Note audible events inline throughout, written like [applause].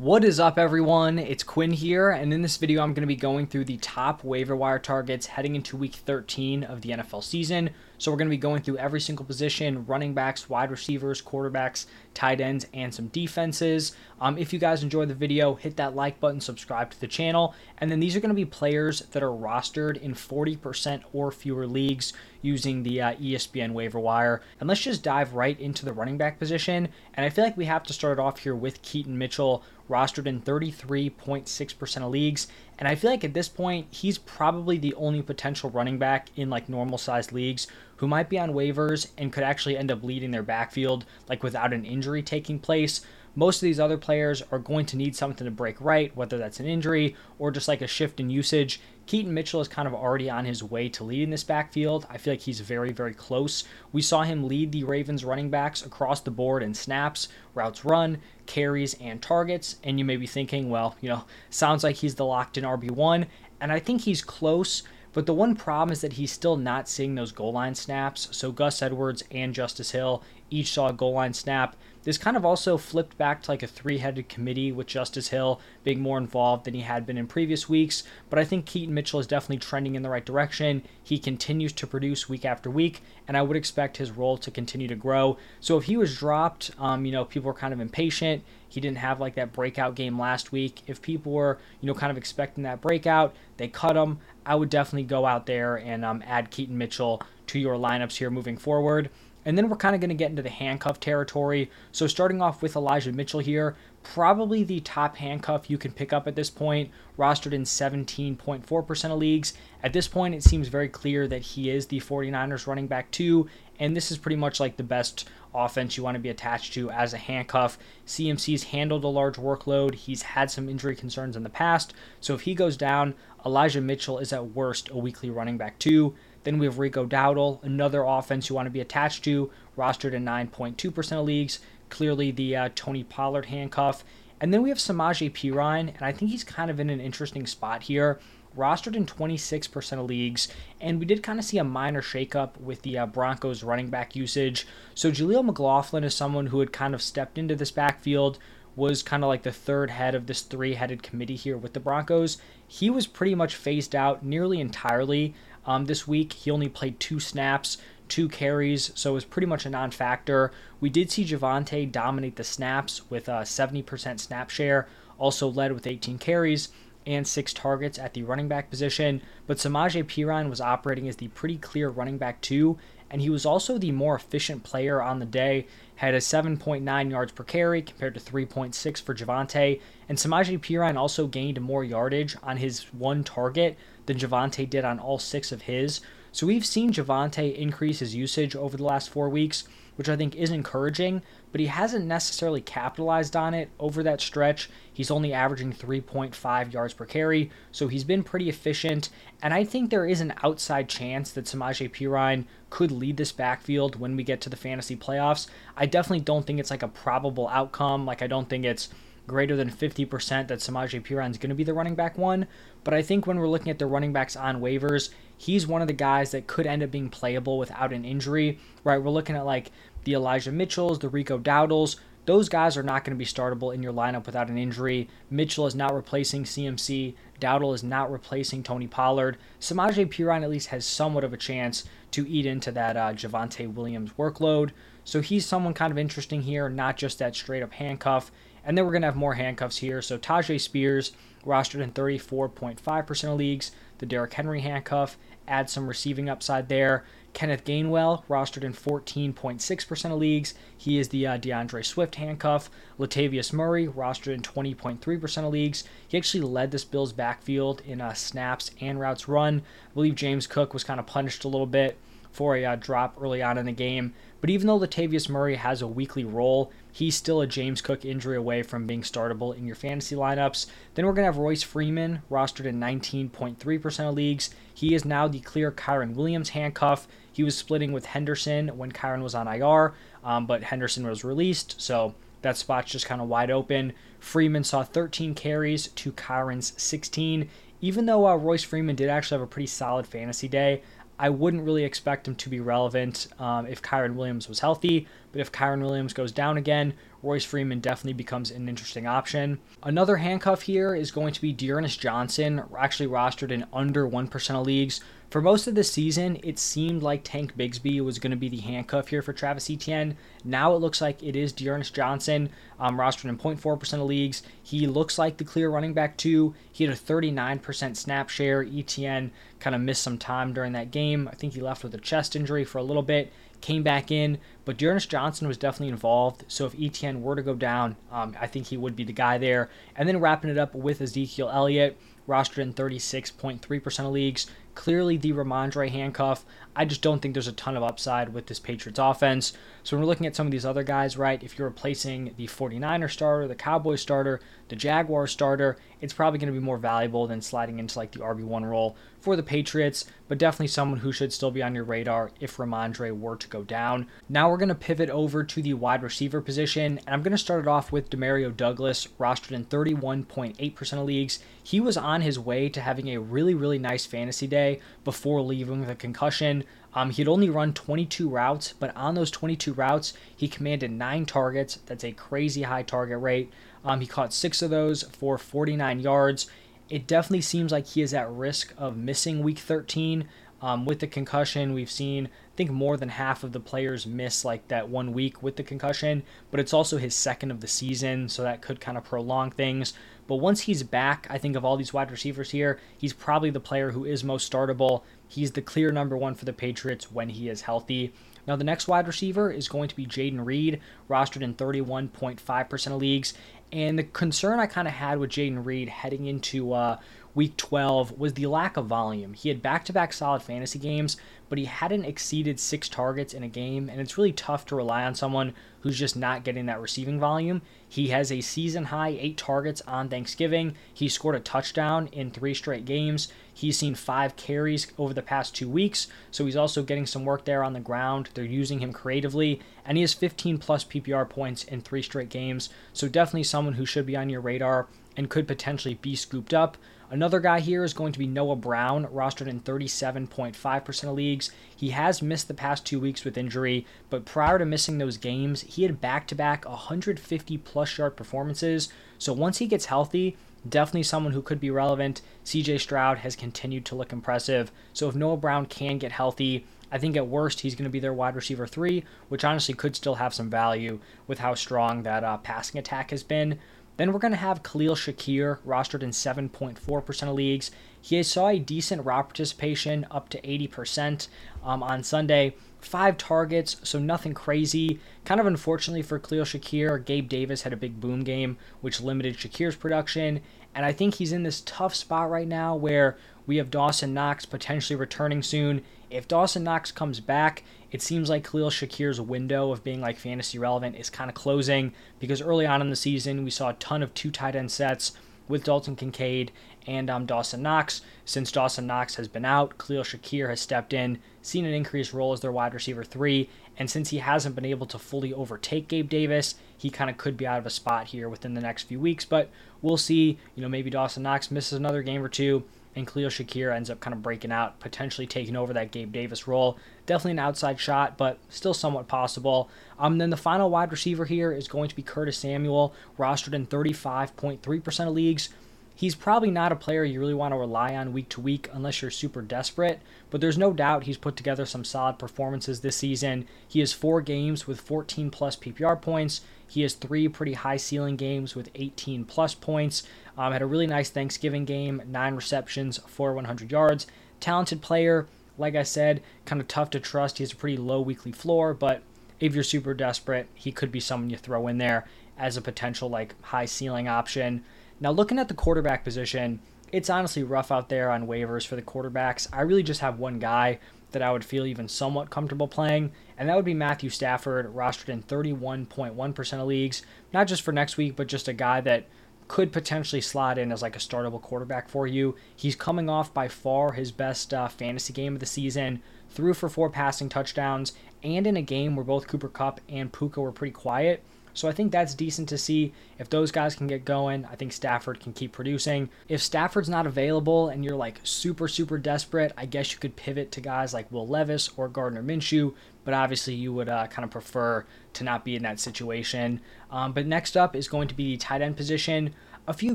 What is up, everyone? It's Quinn here, and in this video, I'm going to be going through the top waiver wire targets heading into week 13 of the NFL season. So, we're going to be going through every single position running backs, wide receivers, quarterbacks, tight ends, and some defenses. Um, if you guys enjoyed the video, hit that like button, subscribe to the channel, and then these are going to be players that are rostered in 40% or fewer leagues using the uh, ESPN waiver wire. And let's just dive right into the running back position. And I feel like we have to start off here with Keaton Mitchell rostered in 33.6% of leagues. And I feel like at this point, he's probably the only potential running back in like normal sized leagues who might be on waivers and could actually end up leading their backfield like without an injury taking place. Most of these other players are going to need something to break right, whether that's an injury or just like a shift in usage. Keaton Mitchell is kind of already on his way to leading this backfield. I feel like he's very, very close. We saw him lead the Ravens running backs across the board in snaps, routes run, carries, and targets. And you may be thinking, well, you know, sounds like he's the locked in RB1. And I think he's close but the one problem is that he's still not seeing those goal line snaps. So Gus Edwards and Justice Hill each saw a goal line snap. This kind of also flipped back to like a three headed committee with Justice Hill being more involved than he had been in previous weeks. But I think Keaton Mitchell is definitely trending in the right direction. He continues to produce week after week, and I would expect his role to continue to grow. So if he was dropped, um, you know, people were kind of impatient. He didn't have like that breakout game last week. If people were, you know, kind of expecting that breakout, they cut him. I would definitely go out there and um, add Keaton Mitchell to your lineups here moving forward. And then we're kind of going to get into the handcuff territory. So starting off with Elijah Mitchell here, probably the top handcuff you can pick up at this point, rostered in 17.4% of leagues. At this point, it seems very clear that he is the 49ers running back two, and this is pretty much like the best offense you want to be attached to as a handcuff. CMC's handled a large workload. He's had some injury concerns in the past, so if he goes down, Elijah Mitchell is at worst a weekly running back two. Then we have Rico Dowdle, another offense you want to be attached to, rostered in 9.2% of leagues. Clearly the uh, Tony Pollard handcuff. And then we have Samaje Perine, and I think he's kind of in an interesting spot here. Rostered in 26% of leagues, and we did kind of see a minor shakeup with the uh, Broncos running back usage. So Jaleel McLaughlin is someone who had kind of stepped into this backfield, was kind of like the third head of this three headed committee here with the Broncos. He was pretty much phased out nearly entirely um, this week. He only played two snaps, two carries, so it was pretty much a non factor. We did see Javonte dominate the snaps with a 70% snap share, also led with 18 carries and six targets at the running back position. But Samaje Perine was operating as the pretty clear running back, too, and he was also the more efficient player on the day. Had a 7.9 yards per carry compared to 3.6 for Javonte, and Samaje Perine also gained more yardage on his one target than Javonte did on all six of his. So we've seen Javonte increase his usage over the last four weeks, which I think is encouraging, but he hasn't necessarily capitalized on it over that stretch. He's only averaging 3.5 yards per carry, so he's been pretty efficient. And I think there is an outside chance that Samaje Perine could lead this backfield when we get to the fantasy playoffs. I definitely don't think it's like a probable outcome. Like, I don't think it's greater than 50% that Samaje Perine is going to be the running back one. But I think when we're looking at the running backs on waivers, he's one of the guys that could end up being playable without an injury, right? We're looking at like the Elijah Mitchells, the Rico Dowdles. Those guys are not going to be startable in your lineup without an injury. Mitchell is not replacing CMC. Dowdle is not replacing Tony Pollard. Samaje Perine at least has somewhat of a chance to eat into that uh, Javonte Williams workload. So he's someone kind of interesting here, not just that straight up handcuff. And then we're going to have more handcuffs here. So Tyjae Spears, rostered in 34.5% of leagues. The Derrick Henry handcuff, adds some receiving upside there. Kenneth Gainwell, rostered in 14.6% of leagues. He is the uh, D'Andre Swift handcuff. Latavius Murray, rostered in 20.3% of leagues. He actually led this Bills backfield in uh, snaps and routes run. I believe James Cook was kind of punished a little bit for a uh, drop early on in the game. But even though Latavius Murray has a weekly role, he's still a James Cook injury away from being startable in your fantasy lineups. Then we're going to have Royce Freeman, rostered in 19.3% of leagues. He is now the clear Kyren Williams handcuff. He was splitting with Henderson when Kyren was on IR, um, but Henderson was released, so that spot's just kind of wide open. Freeman saw 13 carries to Kyren's 16. Even though uh, Royce Freeman did actually have a pretty solid fantasy day, I wouldn't really expect him to be relevant um, if Kyren Williams was healthy. But if Kyren Williams goes down again, Royce Freeman definitely becomes an interesting option. Another handcuff here is going to be D'Ernest Johnson, actually rostered in under 1% of leagues. For most of the season, it seemed like Tank Bigsby was going to be the handcuff here for Travis Etienne. Now it looks like it is D'Ernest Johnson, um, rostered in 0.4% of leagues. He looks like the clear running back two. He had a 39% snap share. Etienne kind of missed some time during that game. I think he left with a chest injury for a little bit came back in, but D'Ernest Johnson was definitely involved. So if Etienne were to go down, um, I think he would be the guy there. And then wrapping it up with Ezekiel Elliott, rostered in 36.3% of leagues. Clearly the Rhamondre handcuff. I just don't think there's a ton of upside with this Patriots offense. So when we're looking at some of these other guys, right, if you're replacing the 49er starter, the Cowboys starter, the Jaguar starter, it's probably going to be more valuable than sliding into like the RB1 role for the Patriots, but definitely someone who should still be on your radar if Rhamondre were to go down. Now we're going to pivot over to the wide receiver position, and I'm going to start it off with Demario Douglas, rostered in 31.8% of leagues. He was on his way to having a really, really nice fantasy day before leaving with a concussion. Um, he'd only run 22 routes, but on those 22 routes, he commanded nine targets. That's a crazy high target rate. Um, he caught six of those for 49 yards. It definitely seems like he is at risk of missing week 13. Um, with the concussion, we've seen, I think, more than half of the players miss like that one week with the concussion, but it's also his second of the season, so that could kind of prolong things. But once he's back, I think of all these wide receivers here, he's probably the player who is most startable. He's the clear number one for the Patriots when he is healthy. Now, the next wide receiver is going to be Jayden Reed, rostered in 31.5% of leagues. And the concern I kind of had with Jayden Reed heading into uh, week 12 was the lack of volume. He had back to back solid fantasy games, but he hadn't exceeded six targets in a game, and it's really tough to rely on someone who's just not getting that receiving volume. He has a season high eight targets on Thanksgiving. He scored a touchdown in three straight games. He's seen five carries over the past two weeks, so he's also getting some work there on the ground. They're using him creatively, and he has 15 plus PPR points in three straight games, so definitely someone who should be on your radar and could potentially be scooped up. Another guy here is going to be Noah Brown, rostered in 37.5% of leagues. He has missed the past two weeks with injury, but prior to missing those games, he had back to back 150 plus yard performances. So once he gets healthy, definitely someone who could be relevant. CJ Stroud has continued to look impressive. So if Noah Brown can get healthy, I think at worst he's going to be their wide receiver three, which honestly could still have some value with how strong that uh, passing attack has been. Then we're going to have Khalil Shakir, rostered in 7.4% of leagues. He saw a decent route participation, up to 80% um, on Sunday. Five targets, so nothing crazy. Kind of unfortunately for Khalil Shakir, Gabe Davis had a big boom game, which limited Shakir's production. And I think he's in this tough spot right now where we have Dawson Knox potentially returning soon. If Dawson Knox comes back, it seems like Khalil Shakir's window of being like fantasy relevant is kind of closing because early on in the season we saw a ton of two tight end sets with Dalton Kincaid and um, Dawson Knox. Since Dawson Knox has been out, Khalil Shakir has stepped in, seen an increased role as their wide receiver three, and since he hasn't been able to fully overtake Gabe Davis, he kind of could be out of a spot here within the next few weeks. But we'll see. You know, maybe Dawson Knox misses another game or two and Khalil Shakir ends up kind of breaking out, potentially taking over that Gabe Davis role. Definitely an outside shot, but still somewhat possible. Um, then the final wide receiver here is going to be Curtis Samuel, rostered in 35.3% of leagues. He's probably not a player you really want to rely on week to week unless you're super desperate, but there's no doubt he's put together some solid performances this season. He has four games with 14 plus PPR points. He has three pretty high ceiling games with 18 plus points. Um, had a really nice Thanksgiving game, nine receptions for 100 yards. Talented player, like I said, kind of tough to trust. He has a pretty low weekly floor, but if you're super desperate, he could be someone you throw in there as a potential like high ceiling option. Now, looking at the quarterback position, it's honestly rough out there on waivers for the quarterbacks. I really just have one guy that I would feel even somewhat comfortable playing, and that would be Matthew Stafford, rostered in 31.1% of leagues. Not just for next week, but just a guy that could potentially slot in as like a startable quarterback for you. He's coming off by far his best uh, fantasy game of the season, threw for four passing touchdowns, and in a game where both Cooper Kupp and Puka were pretty quiet. So I think that's decent to see. If those guys can get going, I think Stafford can keep producing. If Stafford's not available and you're like super, super desperate, I guess you could pivot to guys like Will Levis or Gardner Minshew, but obviously you would uh, kind of prefer to not be in that situation. Um, but next up is going to be the tight end position a few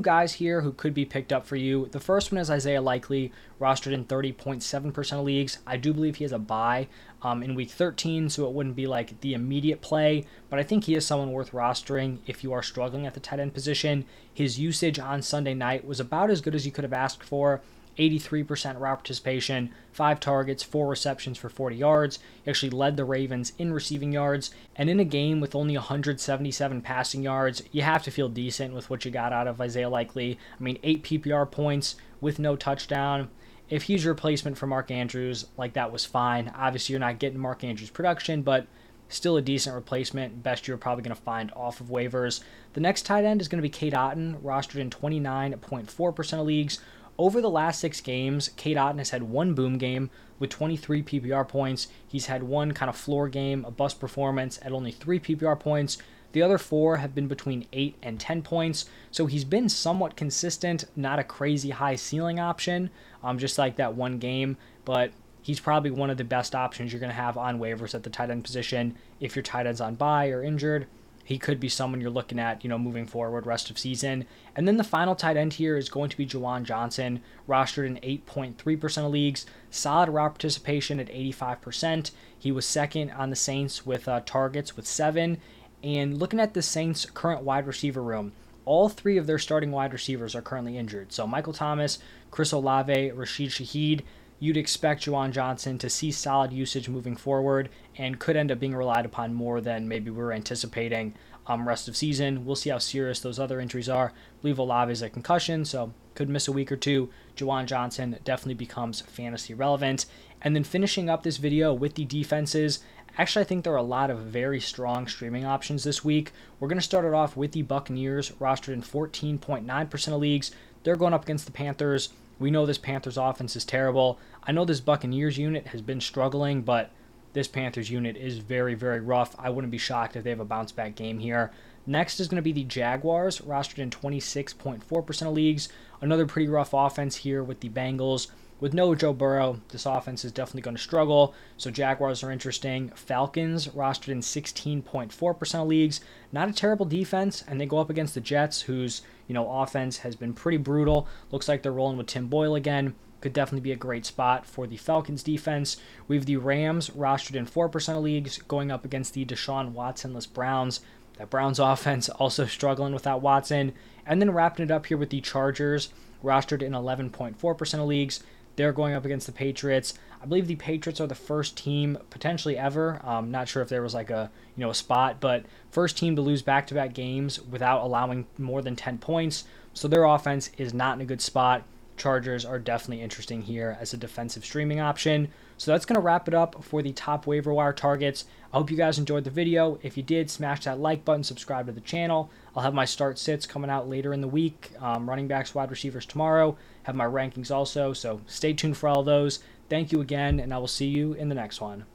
guys here who could be picked up for you. The first one is Isaiah Likely, rostered in 30.7% of leagues. I do believe he has a bye um, in week 13, so it wouldn't be like the immediate play, but I think he is someone worth rostering if you are struggling at the tight end position. His usage on Sunday night was about as good as you could have asked for. 83% route participation, five targets, four receptions for 40 yards. He actually led the Ravens in receiving yards. And in a game with only 177 passing yards, you have to feel decent with what you got out of Isaiah Likely. I mean, eight PPR points with no touchdown. If he's your replacement for Mark Andrews, like that was fine. Obviously, you're not getting Mark Andrews' production, but still a decent replacement. Best you're probably going to find off of waivers. The next tight end is going to be Cade Otton, rostered in 29.4% of leagues. Over the last six games, Cade Otton has had one boom game with 23 PPR points. He's had one kind of floor game, a bust performance at only three PPR points. The other four have been between 8 and 10 points, so he's been somewhat consistent, not a crazy high ceiling option, um, just like that one game, but he's probably one of the best options you're going to have on waivers at the tight end position if your tight end's on bye or injured he could be someone you're looking at, you know, moving forward rest of season. And then the final tight end here is going to be Juwan Johnson, rostered in 8.3% of leagues, solid route participation at 85%. He was second on the Saints with uh, targets with seven. And looking at the Saints' current wide receiver room, all three of their starting wide receivers are currently injured. So Michael Thomas, Chris Olave, Rashid Shaheed, you'd expect Juwan Johnson to see solid usage moving forward and could end up being relied upon more than maybe we are anticipating um, rest of season. We'll see how serious those other injuries are. I believe Olave is a concussion, so could miss a week or two. Juwan Johnson definitely becomes fantasy relevant. And then finishing up this video with the defenses, actually, I think there are a lot of very strong streaming options this week. We're going to start it off with the Buccaneers, rostered in 14.9% of leagues. They're going up against the Panthers. We know this Panthers offense is terrible. I know this Buccaneers unit has been struggling, but this Panthers unit is very, very rough. I wouldn't be shocked if they have a bounce back game here. Next is going to be the Jaguars, rostered in 26.4% of leagues. Another pretty rough offense here with the Bengals. With no Joe Burrow, this offense is definitely going to struggle. So Jaguars are interesting. Falcons rostered in 16.4% of leagues. Not a terrible defense, and they go up against the Jets, whose you know offense has been pretty brutal. Looks like they're rolling with Tim Boyle again. Could definitely be a great spot for the Falcons defense. We have the Rams rostered in 4% of leagues, going up against the Deshaun Watsonless Browns. That Browns [laughs] offense also struggling without Watson. And then wrapping it up here with the Chargers, rostered in 11.4% of leagues. They're going up against the Patriots. I believe the Patriots are the first team potentially ever. Um, not sure if there was like a you know a spot, but first team to lose back-to-back games without allowing more than 10 points. So their offense is not in a good spot. Chargers are definitely interesting here as a defensive streaming option. So that's going to wrap it up for the top waiver wire targets. I hope you guys enjoyed the video. If you did, smash that like button, subscribe to the channel. I'll have my start sits coming out later in the week, um, running backs, wide receivers tomorrow. Have my rankings also, so stay tuned for all those. Thank you again, and I will see you in the next one.